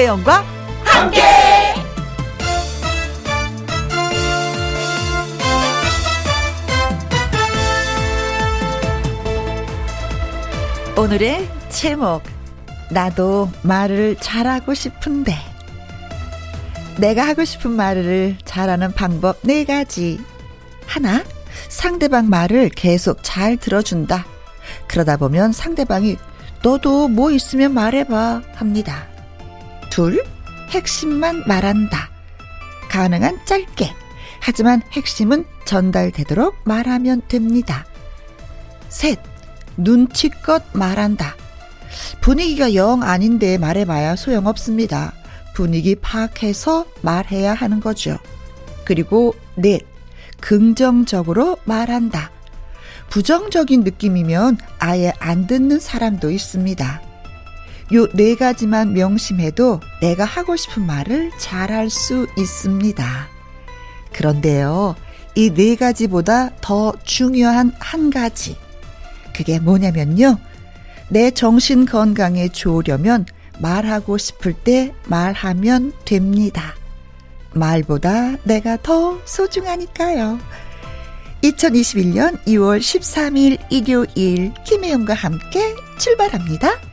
김혜영과 함께. 오늘의 제목 나도 말을 잘하고 싶은데. 내가 하고 싶은 말을 잘하는 방법 네 가지. 하나 상대방 말을 계속 잘 들어준다. 그러다 보면 상대방이 너도 뭐 있으면 말해봐 합니다 둘 핵심만 말한다 가능한 짧게 하지만 핵심은 전달되도록 말하면 됩니다 셋 눈치껏 말한다. 분위기가 영 아닌데 말해봐야 소용없습니다. 분위기 파악해서 말해야 하는 거죠. 그리고 넷, 긍정적으로 말한다. 부정적인 느낌이면 아예 안 듣는 사람도 있습니다. 요 네 가지만 명심해도 내가 하고 싶은 말을 잘 할 수 있습니다. 그런데요, 이 네 가지보다 더 중요한 한 가지. 그게 뭐냐면요. 내 정신 건강에 좋으려면 말하고 싶을 때 말하면 됩니다. 말보다 내가 더 소중하니까요. 2021년 2월 13일 일요일 김혜영과 함께 출발합니다.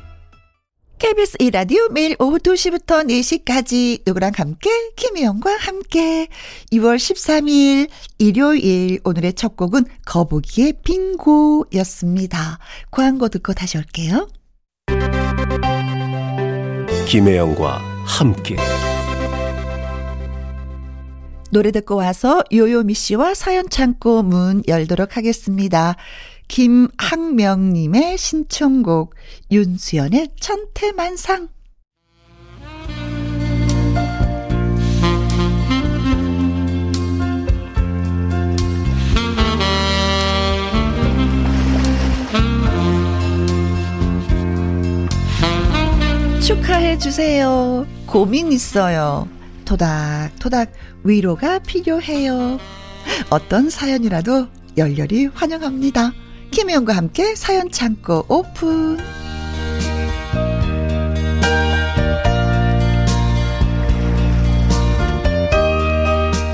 KBS 이라디오 매일 오후 2시부터 4시까지 누구랑 함께 김혜영과 함께 2월 13일 일요일 오늘의 첫 곡은 거북이의 빙고였습니다. 광고 듣고 다시 올게요. 김혜영과 함께 노래 듣고 와서 요요미 씨와 사연 창고 문 열도록 하겠습니다. 김학명님의 신청곡 윤수연의 천태만상 축하해 주세요. 고민 있어요. 토닥토닥 위로가 필요해요. 어떤 사연이라도 열렬히 환영합니다. 김혜영과 함께 사연 창고 오픈.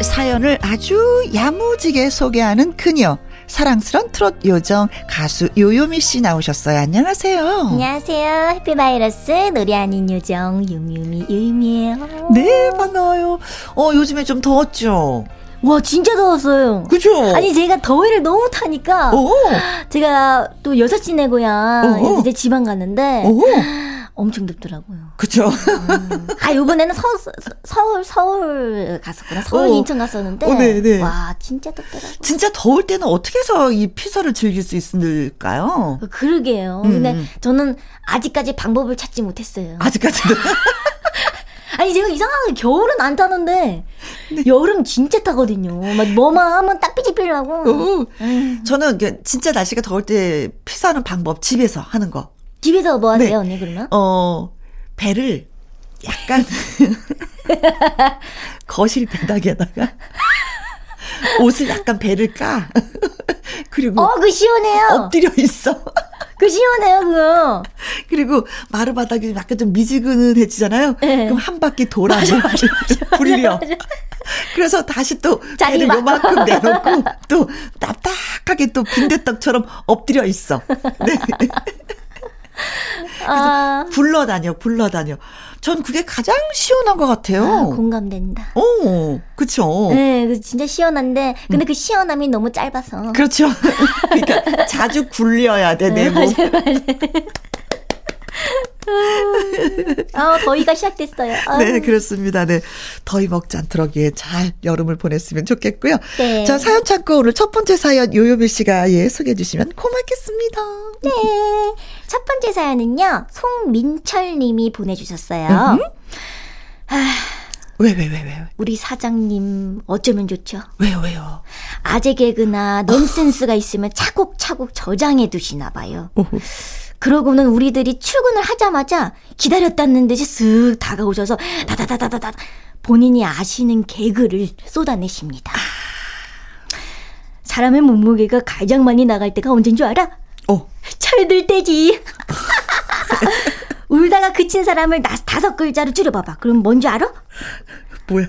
사연을 아주 야무지게 소개하는 그녀. 사랑스런 트롯 요정 가수 요요미 씨 나오셨어요. 안녕하세요. 안녕하세요. 해피바이러스 노래 아닌 요정 유미유미 유미예요. 네, 반가워요. 어, 요즘에 좀 더웠죠? 와 진짜 더웠어요. 그죠? 아니 제가 더위를 너무 타니까 오. 제가 또 여섯 시내 고향 이제 지방 갔는데 오. 엄청 덥더라고요. 그죠? 음. 아 요번에는 서, 서울 서울 갔었구나. 서울 어. 인천 갔었는데 어, 네, 네. 와 진짜 덥더라고요. 진짜 더울 때는 어떻게 해서 이 피서를 즐길 수 있을까요? 그러게요. 음. 근데 저는 아직까지 방법을 찾지 못했어요. 아직까지도. 아니 제가 이상하게 겨울은 안 타는데 네. 여름 진짜 타거든요. 막 뭐만 하면 딱 삐집필라고. 저는 진짜 날씨가 더울 때 피사하는 방법 집에서 하는 거. 집에서 뭐 하세요, 네. 언니 그러면? 어 배를 약간 거실 바닥에다가 옷을 약간 배를 까. 그리고 어, 그 시원해요. 엎드려 있어. 그 시원해요, 그거. 그리고 마루바닥이 약간 좀 미지근해지잖아요. 네. 그럼 한 바퀴 돌아줘. 불려. 그래서 다시 또 배를 요만큼 내놓고 또 딱딱하게 또 빈대떡처럼 엎드려 있어. 네. 아. 굴러다녀, 굴러다녀. 전 그게 가장 시원한 것 같아요. 아, 공감된다. 오, 그쵸. 네, 그 진짜 시원한데, 근데 음. 그 시원함이 너무 짧아서. 그렇죠. 그러니까 자주 굴려야 돼, 내 몸. 맞아요, 맞아요. 아, 더위가 시작됐어요. 아유. 네, 그렇습니다. 네. 더위 먹지 않도록 예, 잘 여름을 보냈으면 좋겠고요. 네. 자, 사연 창고 오늘 첫 번째 사연 요요미 씨가 예, 소개해 주시면 고맙겠습니다. 네. 첫 번째 사연은요. 송민철 님이 보내 주셨어요. 아, 왜, 왜, 왜, 왜? 우리 사장님 어쩌면 좋죠? 왜요, 왜요? 아재 개그나 넌센스가 있으면 차곡차곡 저장해 두시나 봐요. 오호. 그러고는 우리들이 출근을 하자마자 기다렸다는 듯이 쓱 다가오셔서 다다다다다다 본인이 아시는 개그를 쏟아내십니다. 사람의 몸무게가 가장 많이 나갈 때가 언제인 줄 알아? 어. 철들 때지. 울다가 그친 사람을 나, 다섯 글자로 줄여봐봐. 그럼 뭔지 알아? 뭐야?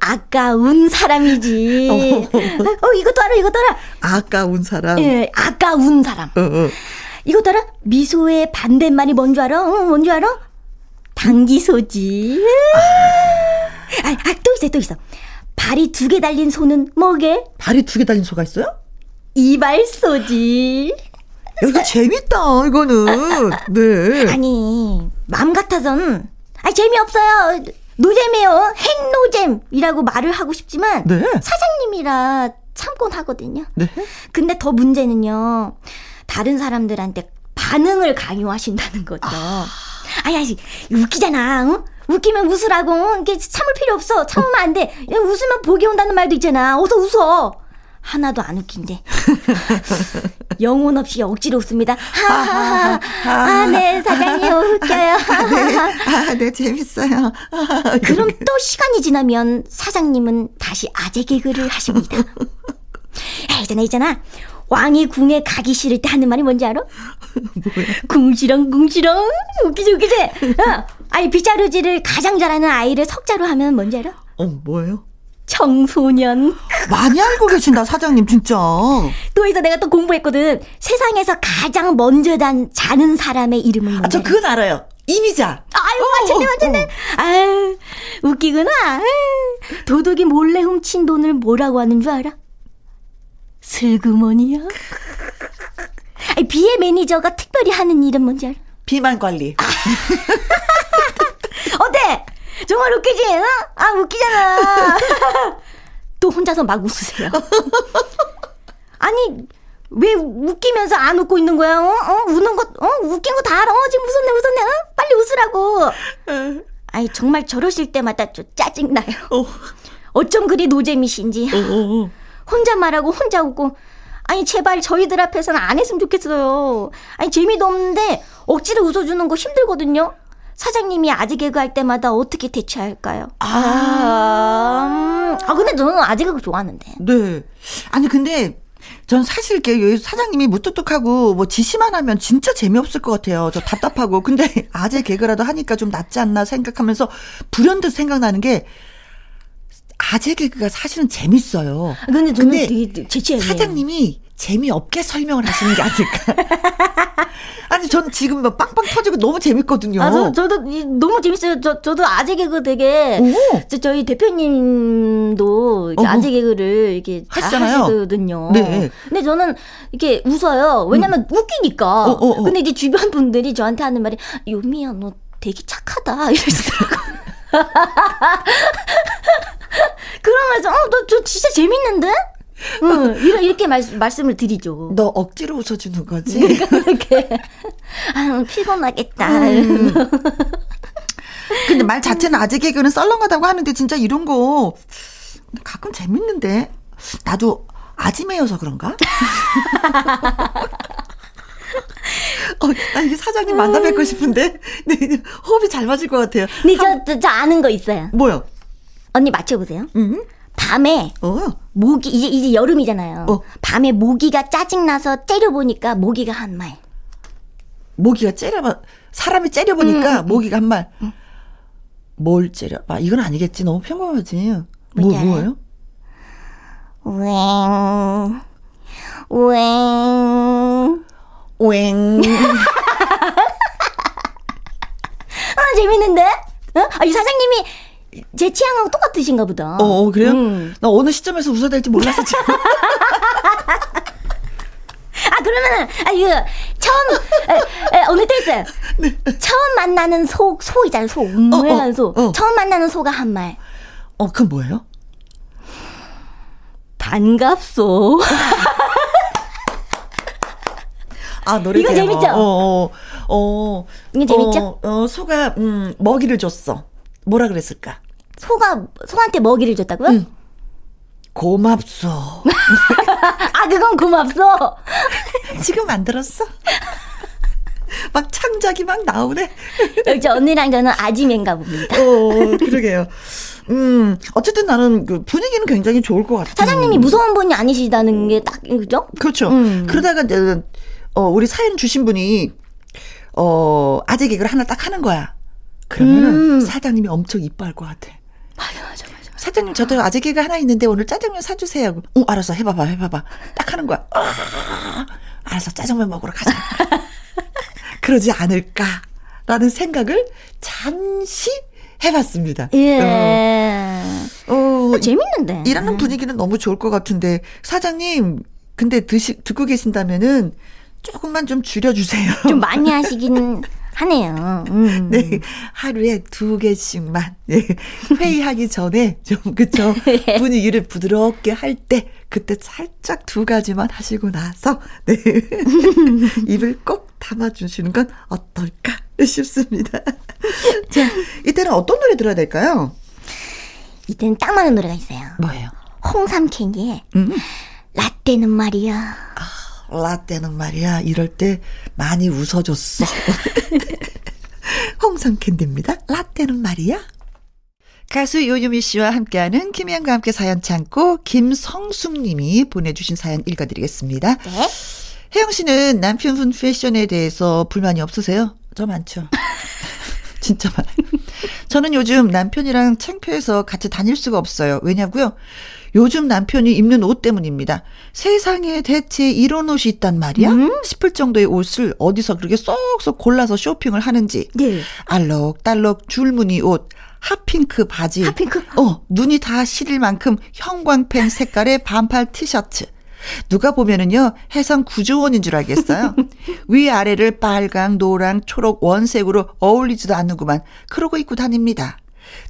아까운 사람이지. 어, 어, 이것도 알아, 이것도 알아. 아까운 사람. 예, 아까운 사람. 어, 어. 이것도 알아? 미소의 반대말이 뭔지 알아? 어, 뭔지 알아? 당기소지. 아, 아, 또 있어, 또 있어. 발이 두 개 달린 소는 뭐게? 발이 두 개 달린 소가 있어요? 이발소지. 이거 재밌다, 이거는. 네. 아니, 마음 같아선, 아, 재미없어요. 노잼이에요. 핵노잼이라고 말을 하고 싶지만, 네. 사장님이라 참곤 하거든요. 네. 근데 더 문제는요, 다른 사람들한테 반응을 강요하신다는 거죠. 아. 아야, 웃기잖아. 응? 웃기면 웃으라고. 이게 참을 필요 없어. 참으면 안 돼. 웃으면 복이 온다는 말도 있잖아. 어서 웃어. 하나도 안 웃긴데. 영혼 없이 억지로 웃습니다. 하하하. 아, 네, 사장님 웃겨요. 네, 아, 네, 재밌어요. 그럼 또 시간이 지나면 사장님은 다시 아재 개그를 하십니다. 있잖아, 있잖아. 왕이 궁에 가기 싫을 때 하는 말이 뭔지 알아? 뭐야? 궁시렁 궁시렁 웃기지 웃기지? 어. 아니 빗자루질을 가장 잘하는 아이를 석자로 하면 뭔지 알아? 어 뭐예요? 청소년. 많이 알고 계신다, 사장님, 진짜. 또 해서 내가 또 공부했거든. 세상에서 가장 먼저 잔, 자는 사람의 이름은 뭔지 아, 저 그건 알아요. 이미자. 아유, 맞췄네, 어, 맞췄네. 어, 어. 아유, 웃기구나. 도둑이 몰래 훔친 돈을 뭐라고 하는 줄 알아? 슬그머니야. 아니, 비의 매니저가 특별히 하는 일은 뭔지 알아? 비만 관리. 아. 어때? 정말 웃기지? 어? 아, 웃기잖아. 또 혼자서 막 웃으세요. 아니, 왜 웃기면서 안 웃고 있는 거야? 어? 어? 우는 거, 어? 웃긴 거 다 알아. 어, 지금 웃었네, 웃었네. 어? 빨리 웃으라고. 아니, 정말 저러실 때마다 좀 짜증나요. 어. 어쩜 그리 노잼이신지. 혼자 말하고 혼자 웃고 아니 제발 저희들 앞에서는 안 했으면 좋겠어요. 아니 재미도 없는데 억지로 웃어주는 거 힘들거든요. 사장님이 아재 개그 할 때마다 어떻게 대처할까요? 아, 아, 아 근데 저는 아재 개그 좋아하는데. 네. 아니 근데 전 사실 이렇게 사장님이 무뚝뚝하고 뭐 지시만 하면 진짜 재미없을 것 같아요. 저 답답하고. 근데 아재 개그라도 하니까 좀 낫지 않나 생각하면서 불현듯 생각나는 게 아재 개그가 사실은 재밌어요. 근데 저는 근데 되게 재치예요. 사장님이 재미없게 설명을 하시는 게 아닐까. 아니, 저는 지금 막 빵빵 터지고 너무 재밌거든요. 아, 저, 저도 너무 재밌어요. 저, 저도 아재 개그 되게, 저, 저희 대표님도 어 아재 개그를 이렇게 하시잖아요. 하시거든요. 네. 근데 저는 이렇게 웃어요. 왜냐면 음. 웃기니까. 어, 어, 어, 근데 이제 주변 분들이 저한테 하는 말이, 요미야, 너 되게 착하다. 이러시더라고요. 그러면서 어 너 저 진짜 재밌는데? 응, 이렇게 말, 말씀을 드리죠. 너 억지로 웃어주는 거지? 그렇게. 아, 피곤하겠다. 음. 근데 말 자체는 아재 개그는 썰렁하다고 하는데 진짜 이런 거 가끔 재밌는데 나도 아지매여서 그런가? 어, 나 이게 사장님 만나 뵙고 싶은데 네, 호흡이 잘 맞을 것 같아요. 네, 저, 저, 저 아는 거 있어요. 뭐요? 언니 맞춰보세요. 음? 밤에 어. 모기 이제 이제 여름이잖아요. 어. 밤에 모기가 짜증 나서 째려보니까 모기가 한 말. 모기가 째려봐 사람이 째려보니까 음, 음, 모기가 한 말. 음. 뭘 째려봐? 이건 아니겠지. 너무 평범하지. 뭐 뭐예요? 웽. 웽. 웽. 아, 재밌는데? 어? 아, 이 사장님이 제 취향하고 똑같으신가 보다. 어, 어 그래요? 음. 나 어느 시점에서 웃어야 될지 몰랐어, 지금. 아, 그러면은, 아, 이거, 처음, 에, 에, 오늘 됐어요. 네. 처음 만나는 소, 소이잖아요, 소. 음모양 어, 어, 소. 어. 처음 만나는 소가 한 말. 어, 그건 뭐예요? 반갑소. 아, 노래 이거 재밌죠? 어, 어, 어. 이게 재밌죠? 어, 어, 소가, 음, 먹이를 줬어. 뭐라 그랬을까? 소가, 소한테 먹이를 줬다고요? 응. 고맙소. 아, 그건 고맙소? 지금 만들었어? 막 창작이 막 나오네. 역시 언니랑 저는 아지맨가 봅니다. 어, 그러게요. 음, 어쨌든 나는 그 분위기는 굉장히 좋을 것 같아요. 사장님이 무서운 분이 아니시다는 게 딱, 그죠? 그렇죠. 음. 그러다가, 어, 우리 사연 주신 분이, 어, 아재 개그를 하나 딱 하는 거야. 그러면은 음. 사장님이 엄청 이뻐할 것 같아. 맞아, 맞아, 맞아. 사장님, 저도 아재 개그 하나 있는데 오늘 짜장면 사주세요. 어, 알았어. 해봐봐, 해봐봐. 딱 하는 거야. 어, 알았어. 짜장면 먹으러 가자. 그러지 않을까 라는 생각을 잠시 해봤습니다. 예. 어, 어, 어 재밌는데. 일하는 분위기는 너무 좋을 것 같은데 사장님 근데 드시 듣고 계신다면은 조금만 좀 줄여주세요. 좀 많이 하시긴 하네요. 음. 네, 하루에 두 개씩만 네, 회의하기 전에 좀 그쵸 예. 분위기를 부드럽게 할 때 그때 살짝 두 가지만 하시고 나서 네 입을 꼭 담아주시는 건 어떨까 싶습니다. 자, 이때는 어떤 노래 들어야 될까요? 이때는 딱 맞는 노래가 있어요. 뭐예요? 홍삼 캔디의 음. 라떼는 말이야. 아, 라떼는 말이야. 이럴 때 많이 웃어줬어. 홍삼 캔디입니다. 라떼는 말이야. 가수 요유미 씨와 함께하는 김혜영과 함께 사연 참고 김성숙 님이 보내주신 사연 읽어드리겠습니다. 네? 혜영 씨는 남편분 패션에 대해서 불만이 없으세요? 저 많죠. 진짜 많아요. 저는 요즘 남편이랑 창피해서 같이 다닐 수가 없어요. 왜냐고요? 요즘 남편이 입는 옷 때문입니다. 세상에 대체 이런 옷이 있단 말이야? 음? 싶을 정도의 옷을 어디서 그렇게 쏙쏙 골라서 쇼핑을 하는지. 네. 알록달록 줄무늬 옷, 핫핑크 바지. 핫핑크? 어, 눈이 다 시릴 만큼 형광펜 색깔의 반팔 티셔츠. 누가 보면은요, 해상 구조원인 줄 알겠어요. 위 아래를 빨강, 노랑, 초록, 원색으로 어울리지도 않는구만. 그러고 입고 다닙니다.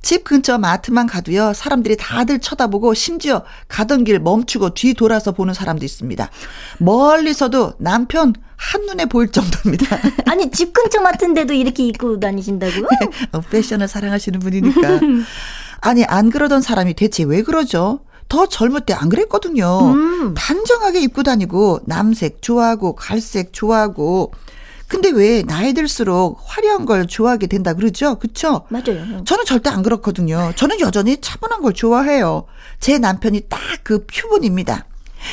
집 근처 마트만 가도요, 사람들이 다들 쳐다보고 심지어 가던 길 멈추고 뒤 돌아서 보는 사람도 있습니다. 멀리서도 남편 한눈에 보일 정도입니다. 아니, 집 근처 마트인데도 이렇게 입고 다니신다고요? 어, 패션을 사랑하시는 분이니까. 아니, 안 그러던 사람이 대체 왜 그러죠? 더 젊을 때 안 그랬거든요. 음. 단정하게 입고 다니고 남색 좋아하고 갈색 좋아하고 근데 왜 나이 들수록 화려한 걸 좋아하게 된다 그러죠? 그쵸? 맞아요. 저는 절대 안 그렇거든요. 저는 여전히 차분한 걸 좋아해요. 제 남편이 딱 그 표본입니다.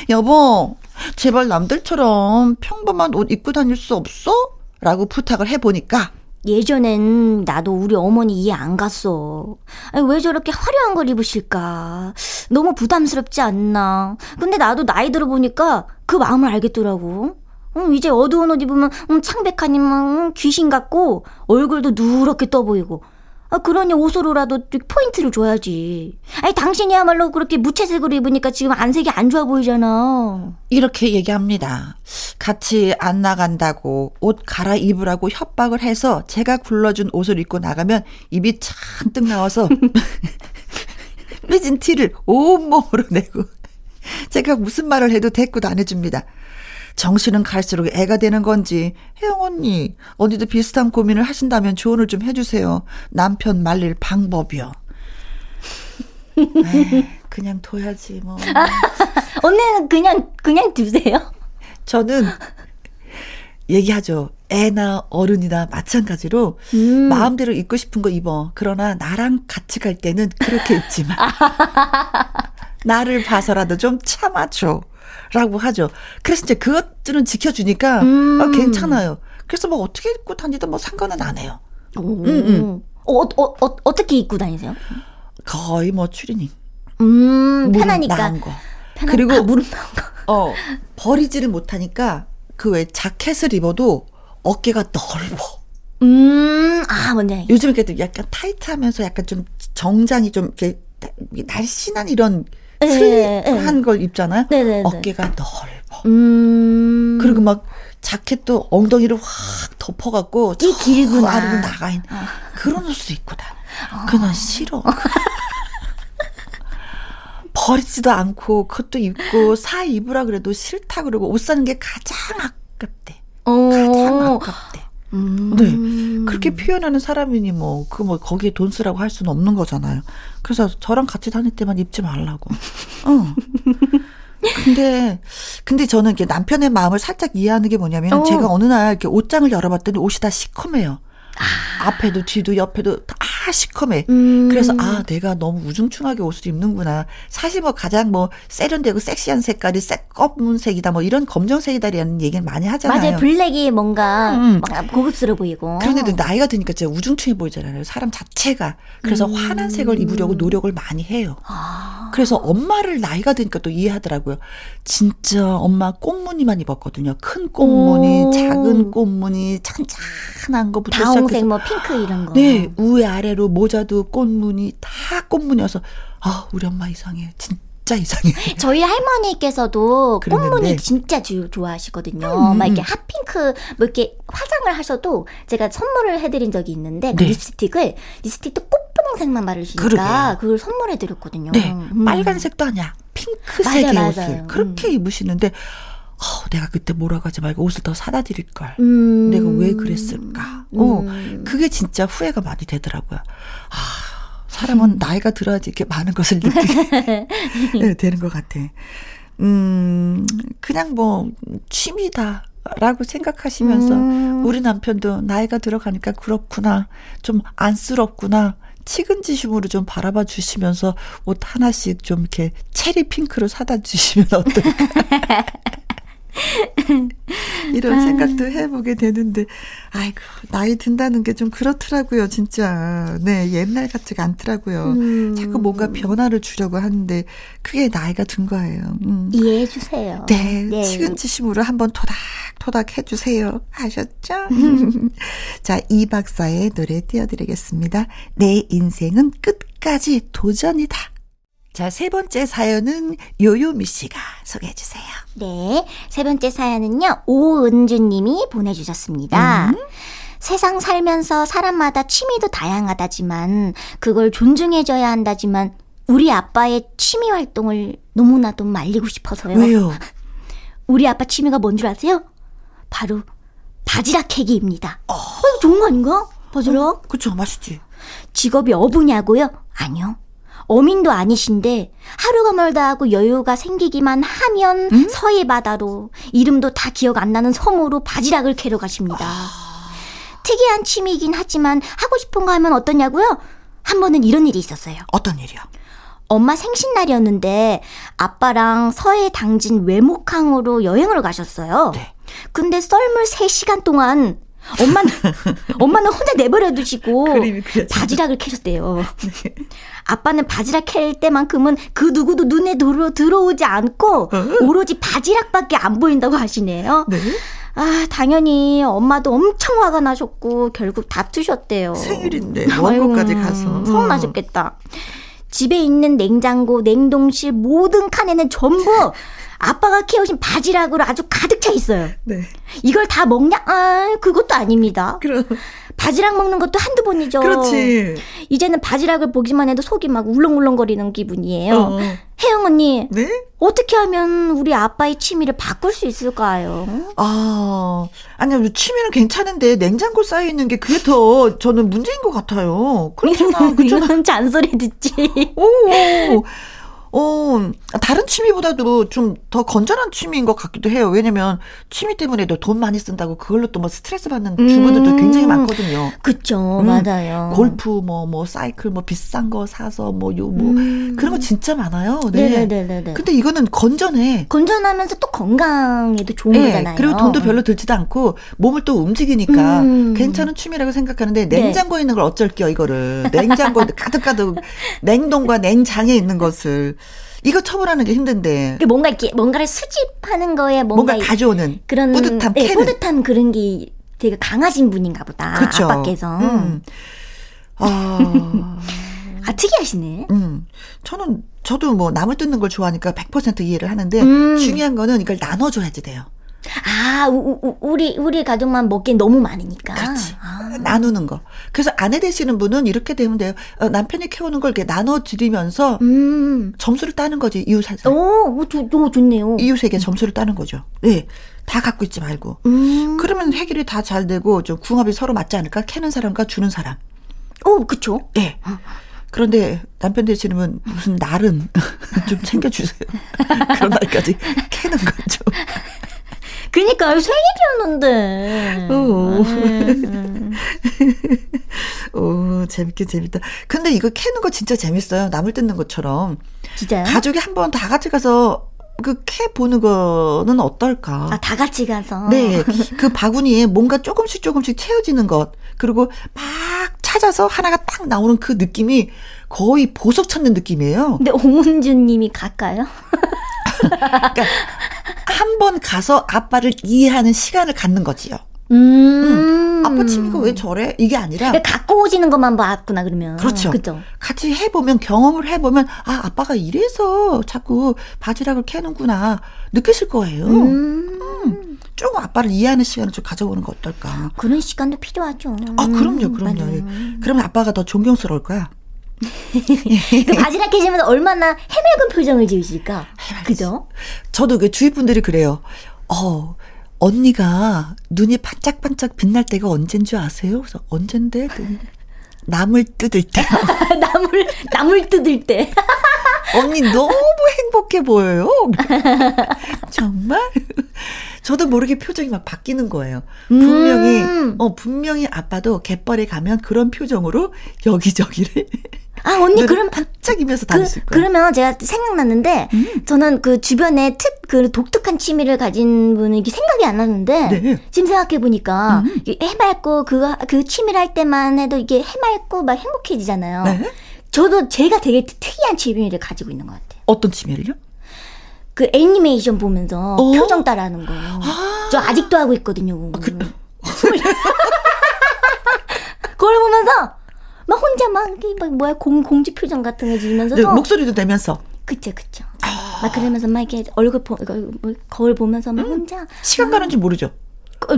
여보, 제발 남들처럼 평범한 옷 입고 다닐 수 없어? 라고 부탁을 해보니까 예전엔 나도 우리 어머니 이해 안 갔어. 아니, 왜 저렇게 화려한 걸 입으실까? 너무 부담스럽지 않나? 근데 나도 나이 들어보니까 그 마음을 알겠더라고. 음, 이제 어두운 옷 입으면 음, 창백하니만 음, 귀신 같고 얼굴도 누렇게 떠 보이고 아, 그러니 옷으로라도 포인트를 줘야지. 아니, 당신이야말로 그렇게 무채색으로 입으니까 지금 안색이 안 좋아 보이잖아. 이렇게 얘기합니다. 같이 안 나간다고 옷 갈아입으라고 협박을 해서 제가 굴러준 옷을 입고 나가면 입이 잔뜩 나와서 삐진 티를 온몸으로 내고 제가 무슨 말을 해도 대꾸도 안 해줍니다. 정신은 갈수록 애가 되는 건지 혜영 언니 어디도 비슷한 고민을 하신다면 조언을 좀 해주세요. 남편 말릴 방법이요. 에이, 그냥 둬야지 뭐. 언니는 그냥 그냥 두세요. 저는 얘기하죠. 애나 어른이나 마찬가지로 음. 마음대로 입고 싶은 거 입어. 그러나 나랑 같이 갈 때는 그렇게 입지 마. 나를 봐서라도 좀 참아줘. 라고 하죠. 그래서 이제 그것들은 지켜주니까 음. 아, 괜찮아요. 그래서 뭐 어떻게 입고 다니든 뭐 상관은 안 해요. 오. 음, 음. 어, 어, 어, 어떻게 입고 다니세요? 거의 뭐 추리닝. 음, 편하니까. 나온 거. 편한, 그리고 아, 무릎 나온 거. 어, 버리지를 못하니까 그 왜 자켓을 입어도 어깨가 넓어. 음, 아, 뭔지 요즘 이렇게 약간 타이트하면서 약간 좀 정장이 좀 이렇게 날씬한 이런 슬한 걸 입잖아요. 네네네. 어깨가 넓어. 음. 그리고 막 자켓도 엉덩이를 확 덮어갖고 이 길구나. 아래로 나가 있는 아. 그런 옷도 입고 다녀. 아. 그건 싫어. 버리지도 않고 그것도 입고 사 입으라 그래도 싫다 그러고 옷 사는 게 가장 아깝대. 어. 가장 아깝대. 음. 네. 그렇게 표현하는 사람이니 뭐, 그 뭐, 거기에 돈 쓰라고 할 수는 없는 거잖아요. 그래서 저랑 같이 다닐 때만 입지 말라고. 어. 근데, 근데 저는 이렇게 남편의 마음을 살짝 이해하는 게 뭐냐면, 어. 제가 어느 날 이렇게 옷장을 열어봤더니 옷이 다 시커매요. 아. 앞에도 뒤도 옆에도 다 시커매. 음. 그래서 아 내가 너무 우중충하게 옷을 입는구나. 사실 뭐 가장 뭐 세련되고 섹시한 색깔이 색 검은색이다 뭐 이런 검정색이다라는 얘기는 많이 하잖아요. 맞아요. 블랙이 뭔가 음. 고급스러워 보이고. 그런데도 나이가 드니까 진짜 우중충해 보이잖아요. 사람 자체가. 그래서 음. 환한 색을 입으려고 노력을 많이 해요. 아. 그래서 엄마를 나이가 드니까 또 이해하더라고요. 진짜 엄마 꽃무늬만 입었거든요. 큰 꽃무늬, 오. 작은 꽃무늬, 찬찬한 거 붙여 다홍색 뭐 핑크 이런 거. 네, 위에 아래로 모자도 꽃무늬 다 꽃무늬여서 아 우리 엄마 이상해. 진짜 이상해. 저희 할머니께서도 꽃무늬 진짜 주, 좋아하시거든요. 음. 막 이렇게 핫핑크 뭐 이렇게 화장을 하셔도 제가 선물을 해드린 적이 있는데 그 네. 립스틱을 립스틱도 꽃분홍색만 바르시니까 그러게요. 그걸 선물해 드렸거든요. 네, 음. 빨간색도 아니야. 핑크색의 맞아, 옷을 맞아요. 그렇게 음. 입으시는데 어, 내가 그때 뭐라고 하지 말고 옷을 더 사다 드릴 걸. 음. 내가 왜 그랬을까? 어, 음. 그게 진짜 후회가 많이 되더라고요. 아, 사람은 음. 나이가 들어야지 이렇게 많은 것을 느끼게 네, 되는 것 같아. 음, 그냥 뭐, 취미다. 라고 생각하시면서 음. 우리 남편도 나이가 들어가니까 그렇구나. 좀 안쓰럽구나. 치근지심으로 좀 바라봐 주시면서 옷 하나씩 좀 이렇게 체리 핑크로 사다 주시면 어떨까. 이런 아. 생각도 해보게 되는데, 아이고, 나이 든다는 게 좀 그렇더라고요, 진짜. 네, 옛날 같지가 않더라고요. 음. 자꾸 뭔가 변화를 주려고 하는데, 그게 나이가 든 거예요. 음. 이해해 주세요. 네, 네. 치근치심으로 한번 토닥토닥 해주세요. 하셨죠? 자, 이 박사의 노래 띄워드리겠습니다. 내 인생은 끝까지 도전이다. 자, 세 번째 사연은 요요미 씨가 소개해 주세요. 네. 세 번째 사연은요, 오은주 님이 보내주셨습니다. 음. 세상 살면서 사람마다 취미도 다양하다지만, 그걸 존중해줘야 한다지만, 우리 아빠의 취미 활동을 너무나도 말리고 싶어서요. 왜요? 우리 아빠 취미가 뭔 줄 아세요? 바로 바지락 캐기입니다. 어. 어, 좋은 거 아닌가? 바지락? 어, 그쵸, 맛있지. 직업이 어부냐고요? 아니요. 어민도 아니신데 하루가 멀다 하고 여유가 생기기만 하면 음? 서해 바다로 이름도 다 기억 안 나는 섬으로 바지락을 캐러 가십니다. 아... 특이한 취미이긴 하지만 하고 싶은 거 하면 어떠냐고요? 한 번은 이런 일이 있었어요. 어떤 일이요? 엄마 생신날이었는데 아빠랑 서해 당진 외목항으로 여행을 가셨어요. 네. 근데 썰물 3시간 동안 엄마는 엄마는 혼자 내버려 두시고 바지락을 캐셨대요. 네. 아빠는 바지락 캘 때만큼은 그 누구도 눈에 들어 들어오지 않고 어? 오로지 바지락밖에 안 보인다고 하시네요. 네? 아, 당연히 엄마도 엄청 화가 나셨고 결국 다투셨대요. 생일인데 먼 곳까지 가서 서운하셨겠다. 집에 있는 냉장고, 냉동실 모든 칸에는 전부 아빠가 키우신 바지락으로 아주 가득 차 있어요. 네. 이걸 다 먹냐? 아, 그것도 아닙니다. 그럼. 바지락 먹는 것도 한두 번이죠. 그렇지. 이제는 바지락을 보기만 해도 속이 막 울렁울렁거리는 기분이에요. 어. 혜영 언니. 네? 어떻게 하면 우리 아빠의 취미를 바꿀 수 있을까요? 아, 아니요. 취미는 괜찮은데 냉장고 쌓여 있는 게 그게 더 저는 문제인 것 같아요. 그렇잖아. 그렇잖아. 잔소리 듣지. 오. 어, 다른 취미보다도 좀 더 건전한 취미인 것 같기도 해요. 왜냐면 취미 때문에도 돈 많이 쓴다고 그걸로 또 뭐 스트레스 받는 주부들도 음, 굉장히 많거든요. 그쵸, 음, 맞아요. 골프, 뭐, 뭐, 사이클, 뭐, 비싼 거 사서, 뭐, 요, 뭐, 음. 그런 거 진짜 많아요. 네. 네네네. 근데 이거는 건전해. 건전하면서 또 건강에도 좋은 네, 거잖아요. 그리고 돈도 별로 들지도 않고 몸을 또 움직이니까 음. 괜찮은 취미라고 생각하는데 네. 냉장고에 네. 있는 걸 어쩔게요, 이거를. 냉장고에 가득가득 냉동과 냉장에 있는 것을. 이거 처분하는 게 힘든데. 뭔가 이렇게 뭔가를 수집하는 거에 뭔가, 뭔가 가져오는 그런 뿌듯함, 네, 뿌듯함 그런 게 되게 강하신 분인가 보다. 그쵸. 아빠께서. 음. 아. 아, 특이하시네. 음. 저는, 저도 뭐 남을 뜯는 걸 좋아하니까 100% 이해를 하는데, 음. 중요한 거는 이걸 나눠줘야지 돼요. 아, 우, 우, 우리, 우리 가족만 먹기엔 너무 많으니까. 그렇지. 아. 나누는 거. 그래서 아내 되시는 분은 이렇게 되면 돼요. 어, 남편이 키우는 걸 이렇게 나눠 드리면서 음. 점수를 따는 거지, 이웃한테. 오, 좋, 오, 좋네요. 이웃에게 점수를 따는 거죠. 예. 네. 다 갖고 있지 말고. 음. 그러면 해결이 다 잘 되고, 좀 궁합이 서로 맞지 않을까? 캐는 사람과 주는 사람. 오, 그쵸. 예. 네. 그런데 남편 되시는 분 무슨 날은 좀 챙겨주세요. 그런 날까지 캐는 거죠. 그니까요, 생일이었는데. 오. 오, 어, 재밌게 재밌다. 근데 이거 캐는 거 진짜 재밌어요. 나물 뜯는 것처럼. 진짜요? 가족이 한 번 다 같이 가서 그캐 보는 거는 어떨까? 아, 다 같이 가서. 네. 그 바구니에 뭔가 조금씩 조금씩 채워지는 것. 그리고 막 찾아서 하나가 딱 나오는 그 느낌이 거의 보석 찾는 느낌이에요. 근데 오은준 님이 갈까요? 그러니까 한 번 가서 아빠를 이해하는 시간을 갖는 거지요. 음. 음. 아빠 취미가 왜 저래? 이게 아니라 그러니까 갖고 오시는 것만 봤구나 그러면. 그렇죠. 그렇죠. 같이 해보면 경험을 해보면 아 아빠가 이래서 자꾸 바지락을 캐는구나 느끼실 거예요. 음. 음. 조금 아빠를 이해하는 시간을 좀 가져보는 거 어떨까? 그런 시간도 필요하죠. 아 그럼요, 그럼요. 음, 그러면 아빠가 더 존경스러울 거야. 그 바지락 캐시면서 얼마나 해맑은 표정을 지으실까? 그죠? 저도 그 주위 분들이 그래요. 어, 언니가 눈이 반짝반짝 빛날 때가 언젠 줄 아세요? 그래서 언젠데? 나물 뜯을 때. 나물, 나물 뜯을 때. 언니 너무 행복해 보여요. 정말? 저도 모르게 표정이 막 바뀌는 거예요. 분명히, 음. 어, 분명히 아빠도 갯벌에 가면 그런 표정으로 여기저기를 아 언니 그럼 반짝 이면서 다녔을 그, 거예요. 그러면 제가 생각났는데 음. 저는 그 주변에 특 그 독특한 취미를 가진 분은 이게 생각이 안 나는데 네. 지금 생각해 보니까 음. 해맑고 그거 그 취미를 할 때만 해도 이게 해맑고 막 행복해지잖아요. 네. 저도 제가 되게 특이한 취미를 가지고 있는 것 같아요. 어떤 취미를요? 그 애니메이션 보면서 어? 표정 따라하는 거. 아~ 저 아직도 하고 있거든요. 아, 그... 그걸 보면서 막 혼자 막, 막 뭐야 공 공지 표정 같은 거 지으면서 네, 목소리도 내면서 그쵸 그쵸 아. 막 그러면서 막 이렇게 얼굴 보 뭐, 거울 보면서 막 음, 혼자 시간 가는 줄 모르죠.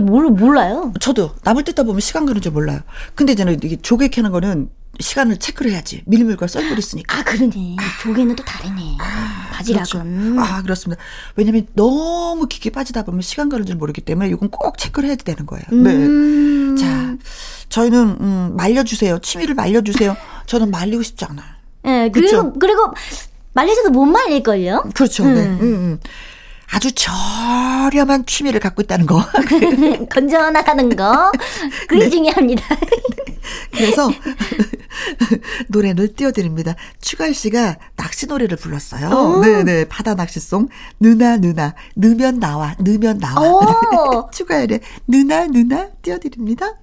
몰 몰라요. 저도 남을 뜯다 보면 시간 가는 줄 몰라요. 근데 저는 이게 조개 캐는 거는 시간을 체크를 해야지. 밀물과 썰물 있으니까. 아, 그러네. 조개는 또 다르네. 아, 바지락은. 그렇죠. 아, 그렇습니다. 왜냐면 너무 깊게 빠지다 보면 시간 가는 줄 모르기 때문에 이건 꼭 체크를 해야 되는 거예요. 네. 음. 네. 자, 저희는, 음, 말려주세요. 취미를 말려주세요. 저는 말리고 싶지 않아요. 네, 그리고, 그렇죠? 그리고, 말려서도 못 말릴걸요? 그렇죠. 네. 음. 네. 음, 음. 아주 저렴한 취미를 갖고 있다는 거. 건전하다는 거. 그게 네. 중요합니다. 그래서 노래를 띄워드립니다. 추가열 씨가 낚시 노래를 불렀어요. 네네. 네. 바다 낚시송. 누나, 누나. 넣으면 나와. 넣으면 나와. 추가열의 누나, 누나 띄워드립니다.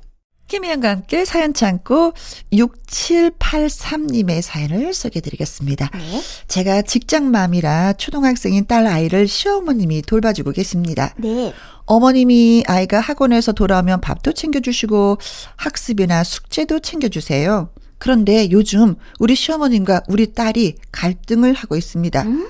김희영과 함께 사연 참고 6783님의 사연을 소개해드리겠습니다. 네. 제가 직장맘이라 초등학생인 딸 아이를 시어머님이 돌봐주고 계십니다. 네. 어머님이 아이가 학원에서 돌아오면 밥도 챙겨주시고 학습이나 숙제도 챙겨주세요. 그런데 요즘 우리 시어머님과 우리 딸이 갈등을 하고 있습니다. 음?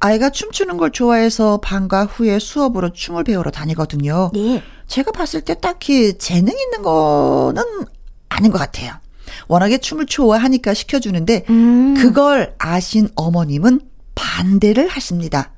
아이가 춤추는 걸 좋아해서 방과 후에 수업으로 춤을 배우러 다니거든요. 네. 제가 봤을 때 딱히 재능 있는 거는 아닌 것 같아요. 워낙에 춤을 좋아하니까 시켜주는데 음. 그걸 아신 어머님은 반대를 하십니다.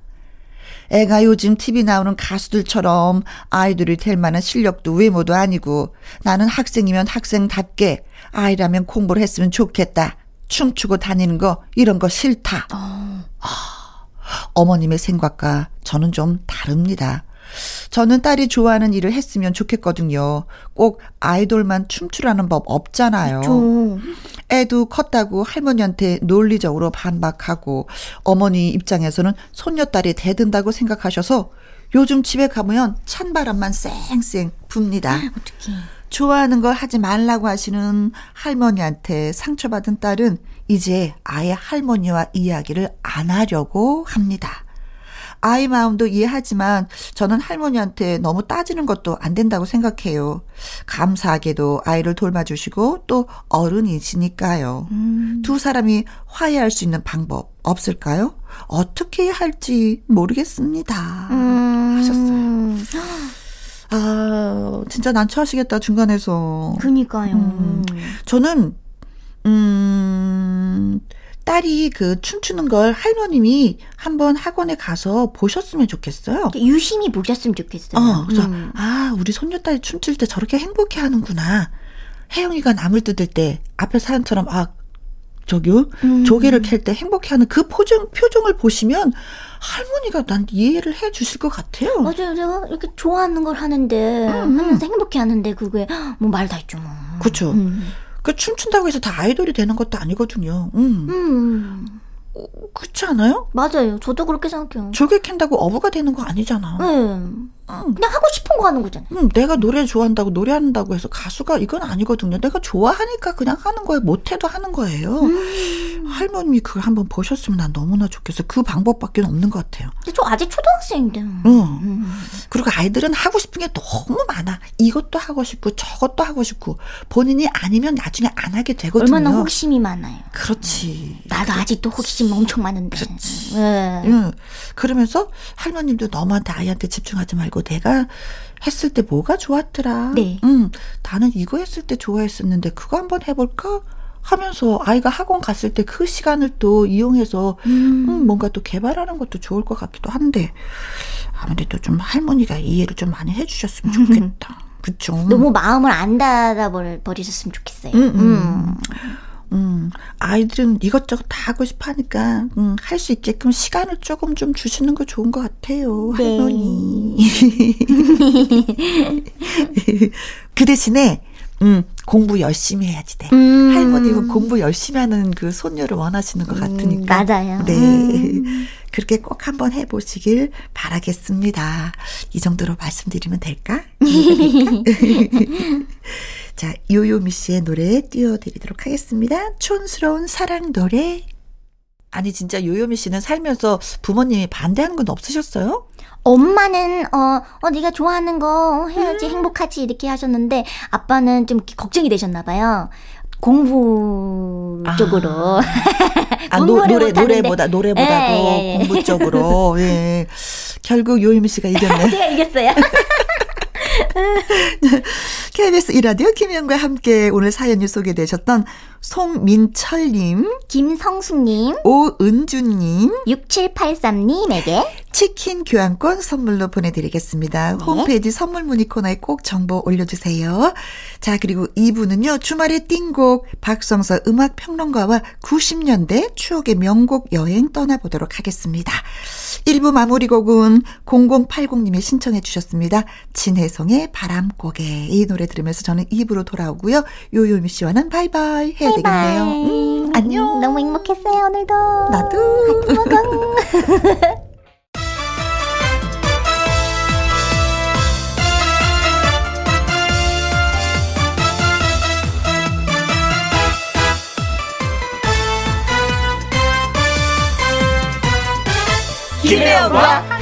애가 요즘 TV 나오는 가수들처럼 아이돌이 될 만한 실력도 외모도 아니고 나는 학생이면 학생답게 아이라면 공부를 했으면 좋겠다. 춤추고 다니는 거 이런 거 싫다. 어. 아, 어머님의 생각과 저는 좀 다릅니다. 저는 딸이 좋아하는 일을 했으면 좋겠거든요. 꼭 아이돌만 춤추라는 법 없잖아요. 그렇죠. 애도 컸다고 할머니한테 논리적으로 반박하고 어머니 입장에서는 손녀딸이 대든다고 생각하셔서 요즘 집에 가면 찬바람만 쌩쌩 붑니다. 어떡해. 좋아하는 걸 하지 말라고 하시는 할머니한테 상처받은 딸은 이제 아예 할머니와 이야기를 안 하려고 합니다. 아이 마음도 이해하지만 저는 할머니한테 너무 따지는 것도 안 된다고 생각해요. 감사하게도 아이를 돌봐주시고 또 어른이시니까요. 음. 두 사람이 화해할 수 있는 방법 없을까요? 어떻게 할지 모르겠습니다. 음. 하셨어요. 아, 진짜 난처하시겠다, 중간에서. 그니까요. 음. 저는, 음, 딸이 그 춤추는 걸 할머님이 한번 학원에 가서 보셨으면 좋겠어요. 유심히 보셨으면 좋겠어요. 어, 그래서 음. 아 우리 손녀딸이 춤출 때 저렇게 행복해 하는구나. 혜영이가 나물 뜯을 때 앞에 사연처럼 아 저기요 음. 조개를 캘 때 행복해하는 그 표정 표정을 보시면 할머니가 난 이해를 해 주실 것 같아요. 맞아요. 제가 이렇게 좋아하는 걸 하는데 음. 음. 하면서 행복해하는데 그게 뭐 말 다 있죠 뭐. 그렇죠. 음. 그 춤춘다고 해서 다 아이돌이 되는 것도 아니거든요. 음. 음. 어, 그렇지 않아요? 맞아요. 저도 그렇게 생각해요. 조개 캔다고 어부가 되는 거 아니잖아. 네. 응. 그냥 하고 싶은 거 하는 거잖아요. 응, 내가 노래 좋아한다고 노래한다고 해서 가수가 이건 아니거든요. 내가 좋아하니까 그냥 하는 거예요. 못해도 하는 거예요. 음. 할머님이 그걸 한번 보셨으면 난 너무나 좋겠어. 그 방법밖에 없는 것 같아요. 저 아직 초등학생인데. 응. 음. 그리고 아이들은 하고 싶은 게 너무 많아. 이것도 하고 싶고 저것도 하고 싶고 본인이 아니면 나중에 안 하게 되거든요. 얼마나 호기심이 많아요. 그렇지. 나도 그렇지. 아직도 호기심 엄청 많은데. 그렇지. 네. 응. 그러면서 할머님도 너무한테 아이한테 집중하지 말고 말고 내가 했을 때 뭐가 좋았더라. 네. 음, 나는 이거 했을 때 좋아했었는데 그거 한번 해볼까? 하면서 아이가 학원 갔을 때 그 시간을 또 이용해서 음. 음, 뭔가 또 개발하는 것도 좋을 것 같기도 한데 아무래도 좀 할머니가 이해를 좀 많이 해주셨으면 좋겠다. 그쵸? 너무 마음을 안 닫아 버리셨으면 좋겠어요. 음, 음. 아이들은 이것저것 다 하고 싶어 하니까, 음, 할 수 있게끔 시간을 조금 좀 주시는 거 좋은 것 같아요, 네. 할머니. 그 대신에, 음, 공부 열심히 해야지 돼. 음. 할머니는 공부 열심히 하는 그 손녀를 원하시는 것 음, 같으니까. 음, 맞아요. 네. 음. 그렇게 꼭 한번 해보시길 바라겠습니다. 이 정도로 말씀드리면 될까? 자, 요요미 씨의 노래 띄워드리도록 하겠습니다. 촌스러운 사랑 노래. 아니, 진짜 요요미 씨는 살면서 부모님이 반대하는 건 없으셨어요? 엄마는 어, 어 네가 좋아하는 거 해야지 음. 행복하지 이렇게 하셨는데 아빠는 좀 걱정이 되셨나 봐요. 공부 아. 쪽으로. 아, 노, 노래, 노래보다, 노래보다도 예, 예, 예. 공부 쪽으로. 예. 결국 요유미 씨가 이겼네. 제가 이겼어요. KBS 이라디오 김현과 함께 오늘 사연이 소개되셨던 송민철님, 김성숙님, 오은주님, 6783님에게 치킨 교환권 선물로 보내드리겠습니다. 네. 홈페이지 선물 문의 코너에 꼭 정보 올려주세요. 자, 그리고 2부는요, 주말의 띵곡 박성서 음악평론가와 90년대 추억의 명곡 여행 떠나보도록 하겠습니다. 1부 마무리 곡은 0080님이 신청해 주셨습니다. 진혜성 의 바람고개. 이 노래 들으면서 저는 2부로 돌아오고요. 요요미 씨와는 바이바이 해야 바이바이. 되겠네요. 음, 안녕. 너무 행복했어요, 오늘도. 나도. 김혜영과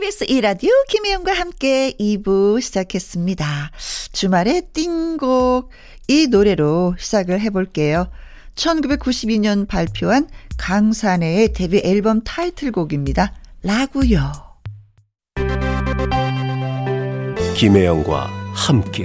KBS 2라디오 김혜영과 함께 2부 시작했습니다. 주말에 띵곡 이 노래로 시작을 해볼게요. 1992년 발표한 강산의 데뷔 앨범 타이틀곡입니다. 라구요. 김혜영과 함께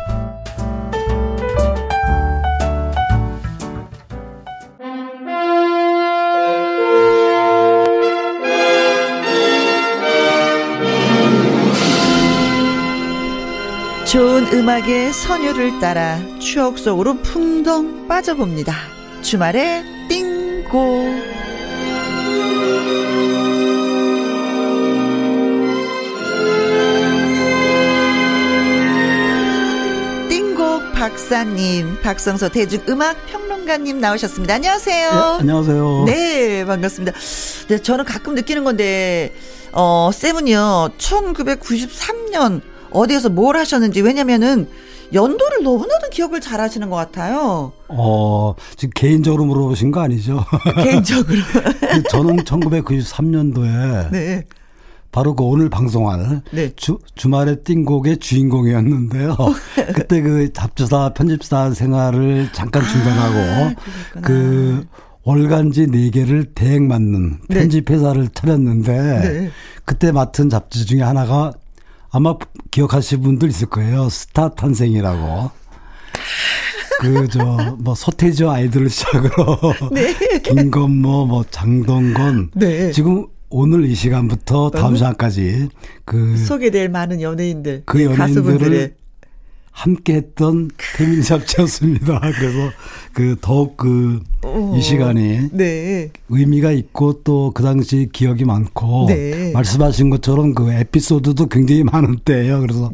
좋은 음악의 선율을 따라 추억 속으로 풍덩 빠져봅니다. 주말에 띵고 띵곡 박사님, 박성서 대중음악 평론가님 나오셨습니다. 안녕하세요. 네, 안녕하세요. 네, 반갑습니다. 네, 저는 가끔 느끼는 건데, 어, 세븐이요. 1993년 어디에서 뭘 하셨는지, 왜냐면은, 연도를 너무나도 기억을 잘 하시는 것 같아요. 어, 지금 개인적으로 물어보신 거 아니죠? 개인적으로. 그 저는 1993년도에. 네. 바로 그 오늘 방송할 네. 주, 주말의 띵곡의 주인공이었는데요. 그때 그 잡지사 편집사 생활을 잠깐 중단하고 아, 그 월간지 4개를 대행 맡는 네. 편집 회사를 차렸는데 네. 그때 맡은 잡지 중에 하나가 아마 기억하실 분들 있을 거예요. 스타 탄생이라고. 그 저 뭐 서태지 아이들을 시작으로 네. 김건모 뭐 장동건 네. 지금 오늘 이 시간부터 다음 시간까지 그 소개될 많은 연예인들 그 연예인들을 함께 했던 태민 잡지였습니다. 그래서 그 더욱 그 이 시간이 네. 의미가 있고 또 그 당시 기억이 많고 네. 말씀하신 것처럼 그 에피소드도 굉장히 많은 때예요. 그래서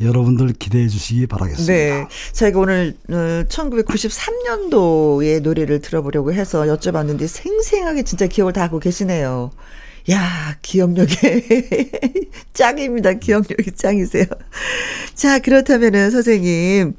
여러분들 기대해 주시기 바라겠습니다. 네. 저희가 오늘 1993년도의 어, 노래를 들어보려고 해서 여쭤봤는데 생생하게 진짜 기억을 다 하고 계시네요. 야, 기억력이 짱입니다. 기억력이 짱이세요. 자, 그렇다면은 선생님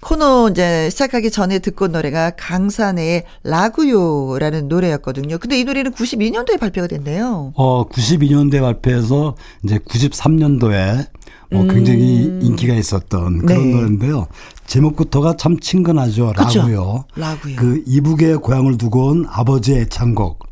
코너 이제 시작하기 전에 듣고 노래가 강산의 라구요라는 노래였거든요. 근데 이 노래는 92년도에 발표가 됐네요. 어, 92년도에 발표해서 이제 93년도에 어, 굉장히 음. 인기가 있었던 그런 네. 노래인데요. 제목부터가 참 친근하죠. 라구요. 라구요. 그 이북의 고향을 두고 온 아버지의 애창곡.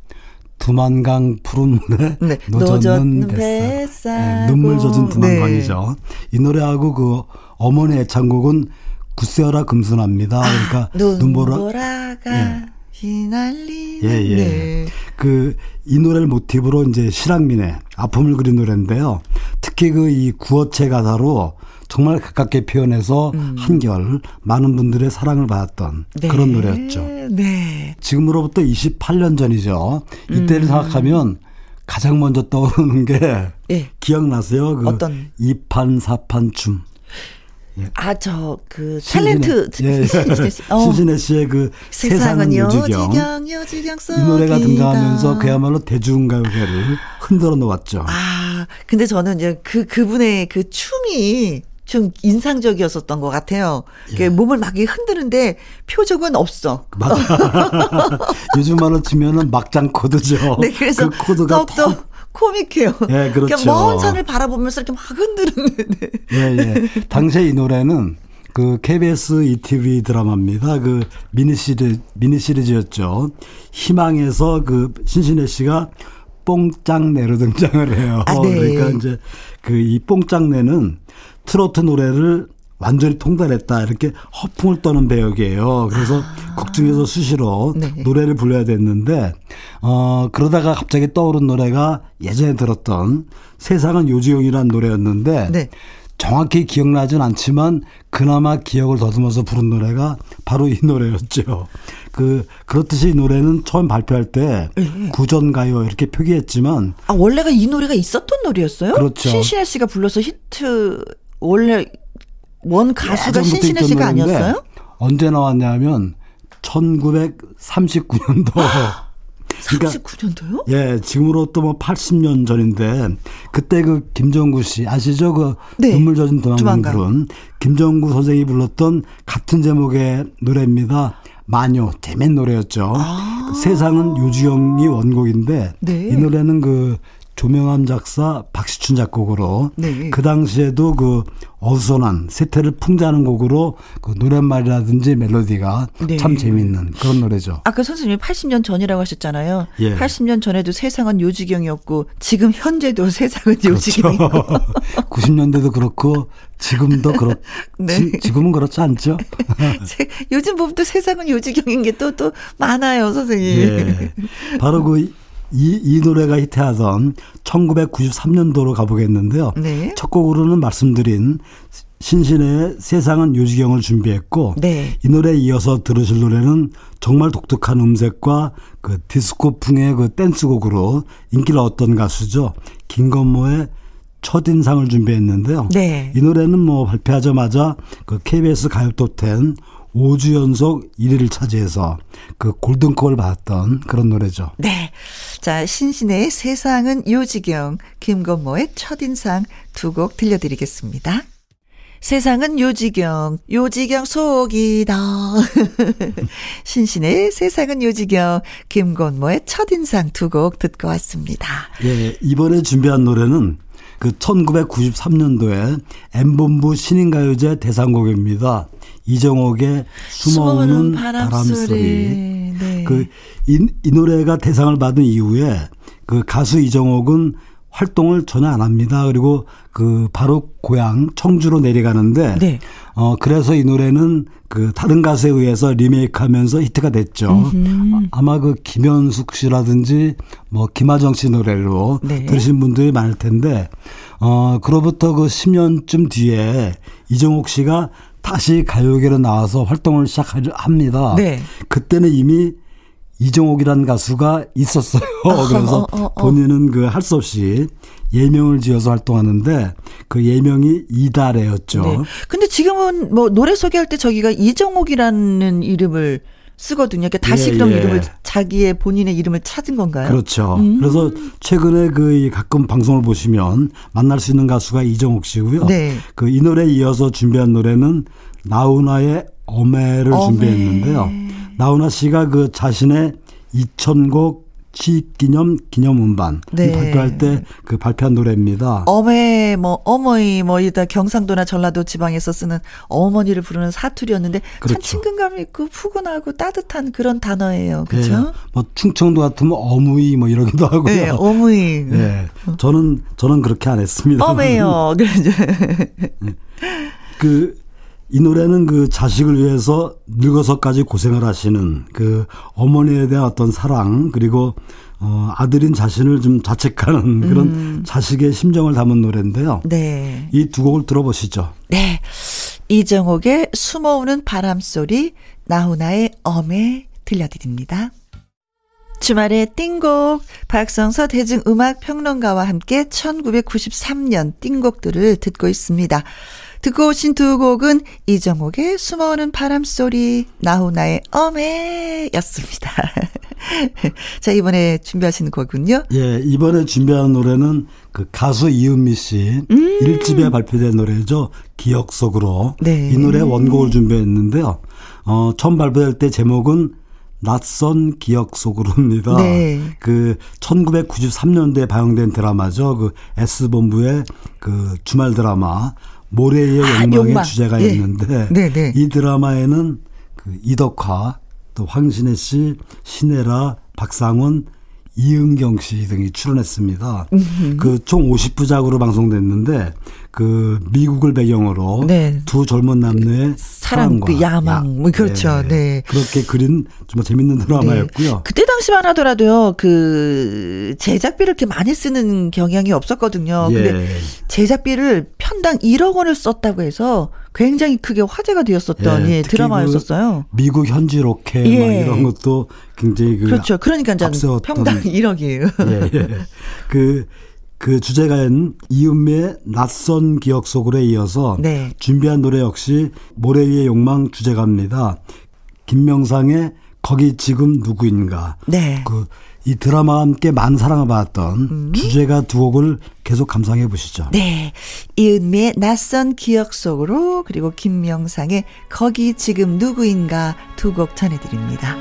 두만강 푸른 물에 네. 노젓는 뱃살, 네, 눈물 젖은 두만강이죠. 네. 이 노래하고 그 어머니의 애창곡은 구세어라 금순합니다. 그러니까 아, 눈보라 가 예. 휘날리는 예, 예. 네. 그이 노래를 모티브로 이제 실황민의 아픔을 그린 노래인데요. 특히 그 이 구어체 가사로 정말 가깝게 표현해서 음. 한결 많은 분들의 사랑을 받았던 네. 그런 노래였죠. 네. 지금으로부터 28년 전이죠. 이때를 음. 생각하면 가장 먼저 떠오르는 게 네. 기억나세요? 그 어떤 이판 사판 춤. 예. 아, 저, 그, 탤런트. 예, 예. 신신혜 씨의 그 세상은. 요지경, 이 노래가 등장하면서 그야말로 대중가요계를 흔들어 놓았죠. 아, 근데 저는 이제 그, 그분의 그 춤이 좀 인상적이었었던 것 같아요. 예. 몸을 막 흔드는데 표정은 없어. 맞아. 요즘 말로 치면은 막장 코드죠. 네, 그래서 그 코드가 더욱더 코믹해요. 예, 그렇죠. 먼 산을 바라보면서 이렇게 막 흔드는. 예, 예. 당시에 이 노래는 그 KBS ETV 드라마입니다. 그 미니 시리즈 미니 시리즈였죠. 희망에서 그 신신혜 씨가 뽕짱내로 등장을 해요. 아, 네. 그러니까 이제 그 이 뽕짱내는 트로트 노래를 완전히 통달했다 이렇게 허풍을 떠는 배역이에요. 그래서 아. 국중에서 수시로 네. 노래를 불러야 됐는데 어 그러다가 갑자기 떠오른 노래가 예전에 들었던 세상은 요지용이라는 노래였는데 네. 정확히 기억나진 않지만 그나마 기억을 더듬어서 부른 노래가 바로 이 노래였죠. 그 그렇듯이 이 노래는 처음 발표할 때 네. 구전 가요 이렇게 표기했지만 아 원래가 이 노래가 있었던 노래였어요? 그렇죠. 신신혜 씨가 불러서 히트 원래 원 가수가 신신혜 씨가 아니었어요? 언제 나왔냐면 1939년도 39년도요? 그러니까 예, 지금으로부터 뭐 80년 전인데 그때 그 김정구 씨 아시죠? 그 네. 눈물 젖은 도망간 부른 김정구 선생이 불렀던 같은 제목의 노래입니다. 마녀 재밌는 노래였죠. 아~ 세상은 유지영이 원곡인데 네. 이 노래는 그 조명암 작사 박시춘 작곡으로 네. 그 당시에도 그 어수선한 세태를 풍자하는 곡으로 그 노랫말이라든지 멜로디가 네. 참 재미있는 그런 노래죠. 아까 선생님이 80년 전이라고 하셨잖아요. 예. 80년 전에도 세상은 요지경이었고 지금 현재도 세상은 그렇죠. 요지경이고 90년대도 그렇고 지금도 그렇 네. 지, 금은 그렇지 않죠. 요즘 보면 또 세상은 요지경인 게 또또 많아요, 선생님. 예. 바로 그 이, 이 노래가 히트하던 1993년도로 가보겠는데요. 네. 첫 곡으로는 말씀드린 신신의 세상은 요지경을 준비했고 네. 이 노래에 이어서 들으실 노래는 정말 독특한 음색과 그 디스코풍의 그 댄스곡으로 인기를 얻던 가수죠. 김건모의 첫인상을 준비했는데요. 네. 이 노래는 뭐 발표하자마자 그 KBS 가요톱 10 5주 연속 1위를 차지해서 그 골든컵을 받았던 그런 노래죠. 네. 자, 신신의 세상은 요지경, 김건모의 첫인상 두 곡 들려드리겠습니다. 세상은 요지경, 요지경 속이다. 신신의 세상은 요지경, 김건모의 첫인상 두 곡 듣고 왔습니다. 예, 이번에 준비한 노래는 그 1993년도에 엠본부 신인가요제 대상곡입니다. 이정옥의 숨어오는 바람, 바람 소리. 네. 그 이 이 노래가 대상을 받은 이후에 그 가수 이정옥은 활동을 전혀 안 합니다. 그리고 그 바로 고향 청주로 내려가는데 네. 어 그래서 이 노래는 그 다른 가수에 의해서 리메이크하면서 히트가 됐죠. 음흠. 아마 그 김현숙 씨라든지 뭐 김하정 씨 노래로 네. 들으신 분들이 많을 텐데 어 그로부터 그 10년쯤 뒤에 이정옥 씨가 다시 가요계로 나와서 활동을 시작합니다. 네. 그때는 이미 이정옥이라는 가수가 있었어요. 그래서 어, 어, 어, 본인은 그 할 수 없이 예명을 지어서 활동하는데 그 예명이 이달애였죠. 네. 근데 지금은 뭐 노래 소개할 때 저기가 이정옥이라는 이름을 쓰거든요. 그러니까 다시 예, 그런 예. 이름을 자기의 본인의 이름을 찾은 건가요? 그렇죠. 음. 그래서 최근에 그 가끔 방송을 보시면 만날 수 있는 가수가 이정옥 씨고요. 네. 그 이 노래에 이어서 준비한 노래는 나훈아의 어메를 어메. 준비했는데요. 나훈아 씨가 그 자신의 2천곡 시기념 기념 음반 네. 발표할 때 그 발표한 노래입니다. 어메 뭐 어머니 뭐 이다 경상도나 전라도 지방에서 쓰는 어머니를 부르는 사투리였는데 그렇죠. 참 친근감 있고 푸근하고 따뜻한 그런 단어예요. 그렇죠? 네. 뭐 충청도 같으면 어무이 뭐 이러기도 하고요. 네, 어무이. 네. 저는 저는 그렇게 안 했습니다. 어메요. 네. 그 이 노래는 그 자식을 위해서 늙어서까지 고생을 하시는 그 어머니에 대한 어떤 사랑 그리고 어 아들인 자신을 좀 자책하는 그런 음. 자식의 심정을 담은 노래인데요. 네. 이 두 곡을 들어보시죠. 네. 이정옥의 숨어오는 바람 소리 나훈아의 엄에 들려드립니다. 주말의 띵곡 박성서 대중음악 평론가와 함께 1993년 띵곡들을 듣고 있습니다. 듣고 오신 두 곡은 이정옥의 숨어오는 바람소리, 나훈아의 어메 였습니다. 자, 이번에 준비하시는 곡은요? 예, 이번에 준비한 노래는 그 가수 이은미 씨 음. 1집에 발표된 노래죠. 기억 속으로. 네. 이 노래 원곡을 준비했는데요. 어, 처음 발표될 때 제목은 낯선 기억 속으로입니다. 네. 그 1993년도에 방영된 드라마죠. 그 S본부의 그 주말 드라마 모래의 아, 욕망의 욕망. 주제가 예. 있는데 네, 네. 이 드라마에는 그 이덕화 또 황신혜 씨, 신혜라, 박상원, 이은경 씨 등이 출연했습니다. 그 총 50부작으로 방송됐는데 그 미국을 배경으로 네. 두 젊은 남녀의 사랑, 그 야망, 뭐 그렇죠. 네. 네. 그렇게 그린 정말 재밌는 드라마였고요. 네. 그때 당시만 하더라도요, 그 제작비를 이렇게 많이 쓰는 경향이 없었거든요. 예. 근데 제작비를 편당 1억 원을 썼다고 해서 굉장히 크게 화제가 되었었던 예, 예, 드라마였었어요. 그 미국 현지 로켓 예. 이런 것도 굉장히 그 그렇죠. 그러니까 평당 1억이에요. 예, 예. 그 그 주제가인 이은미의 낯선 기억 속으로 이어서 네. 준비한 노래 역시 모래 위의 욕망 주제가입니다. 김명상의 거기 지금 누구인가. 네. 그이 드라마와 함께 많은 사랑을 받았던 음. 주제가 두 곡을 계속 감상해 보시죠. 네. 이은미의 낯선 기억 속으로 그리고 김명상의 거기 지금 누구인가 두 곡 전해드립니다.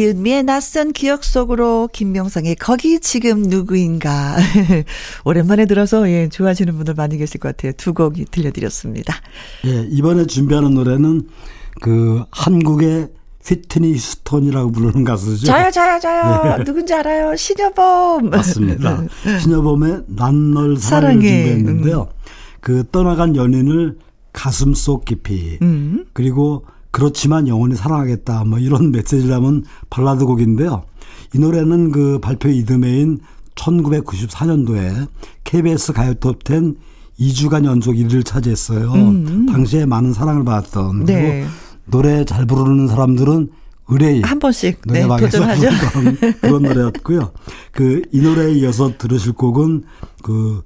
이은미의 낯선 기억 속으로 김명상의 거기 지금 누구인가 오랜만에 들어서 예 좋아하시는 분들 많이 계실 것 같아요. 두 곡이 들려드렸습니다. 예 이번에 준비하는 노래는 그 한국의 휘트니 휴스톤이라고 부르는 가수죠. 저요, 저요, 저요. 네. 누군지 알아요? 신여범. 맞습니다. 신여범의 난 널 사랑해 준비했는데요. 음. 그 떠나간 연인을 가슴 속 깊이 음. 그리고 그렇지만 영원히 사랑하겠다 뭐 이런 메시지를 담은 발라드 곡인데요. 이 노래는 그 발표 이듬해인 1994년도에 KBS 가요톱 10 2주간 연속 1위를 차지했어요. 음. 당시에 많은 사랑을 받았던 네. 그리고 노래 잘 부르는 사람들은 의뢰의 한 번씩 네, 도전하죠. 그런 노래였고요. 그 이 노래에 이어서 들으실 곡은 그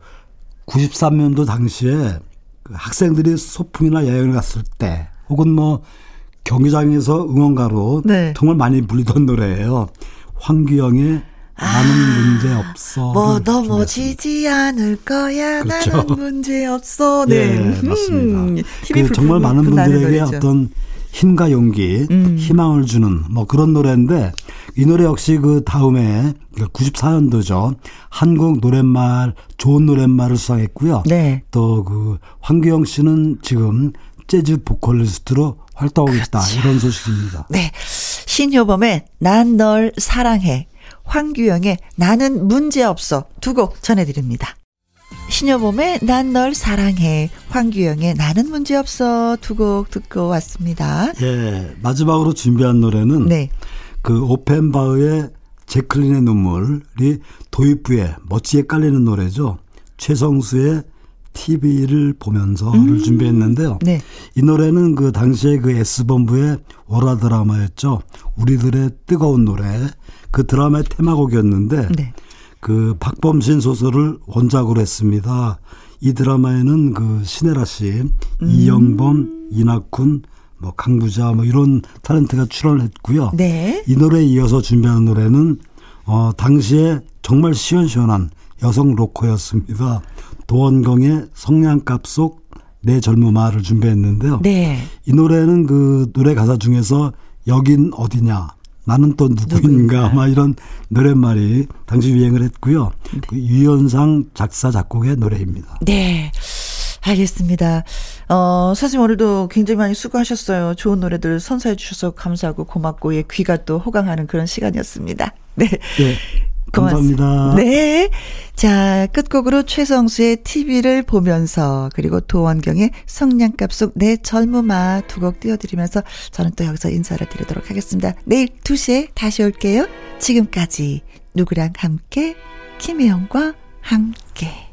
93년도 당시에 그 학생들이 소풍이나 여행을 갔을 때 혹은 뭐 경기장에서 응원가로 네. 정말 많이 불리던 노래예요. 황규영의 나는 아, 문제 없어. 뭐 넘어지지 않을 거야. 그렇죠. 나는 문제 없어. 네, 네 맞습니다. 그 정말 많은 분들에게 어떤 힘과 용기, 음. 희망을 주는 뭐 그런 노래인데 이 노래 역시 그 다음에 94년도죠. 그러니까 한국 노랫말 좋은 노랫말을 수상했고요. 네. 또그 황규영 씨는 지금 재즈 보컬리스트로 활동하고 그렇죠. 있다 이런 소식입니다. 네. 신효범의 난 널 사랑해. 황규영의 나는 문제없어 두 곡 전해드립니다. 신여범의 난 널 사랑해 황규영의 나는 문제없어 두 곡 듣고 왔습니다. 예 마지막으로 준비한 노래는 네. 그 오펜바흐의 제클린의 눈물이 도입부에 멋지게 깔리는 노래죠. 최성수의 TV를 보면서를 음. 준비했는데요. 네. 이 노래는 그 당시에 그 S본부의 월화 드라마였죠. 우리들의 뜨거운 노래. 그 드라마의 테마곡이었는데 네. 그 박범신 소설을 원작으로 했습니다. 이 드라마에는 그 신혜라 씨, 음. 이영범, 이낙훈, 뭐 강부자 뭐 이런 타렌트가 출연을 했고요. 네. 이 노래에 이어서 준비한 노래는 어 당시에 정말 시원시원한 여성 로커였습니다. 도원경의 성냥갑 속 내 젊음아를 준비했는데요. 네. 이 노래는 그 노래 가사 중에서 여긴 어디냐 나는 또 누구인가 막 이런 노랫말이 당시 유행을 했고요. 네. 그 유연상 작사 작곡의 노래입니다. 네. 알겠습니다. 어, 선생님 오늘도 굉장히 많이 수고하셨어요. 좋은 노래들 선사해 주셔서 감사하고 고맙고 예, 귀가 또 호강하는 그런 시간이었습니다. 네. 네. 감사합니다. 네. 자, 끝곡으로 최성수의 TV를 보면서 그리고 도원경의 성냥갑 속 내 젊음아 두 곡 띄워드리면서 저는 또 여기서 인사를 드리도록 하겠습니다. 내일 2시에 다시 올게요. 지금까지 누구랑 함께 김혜영과 함께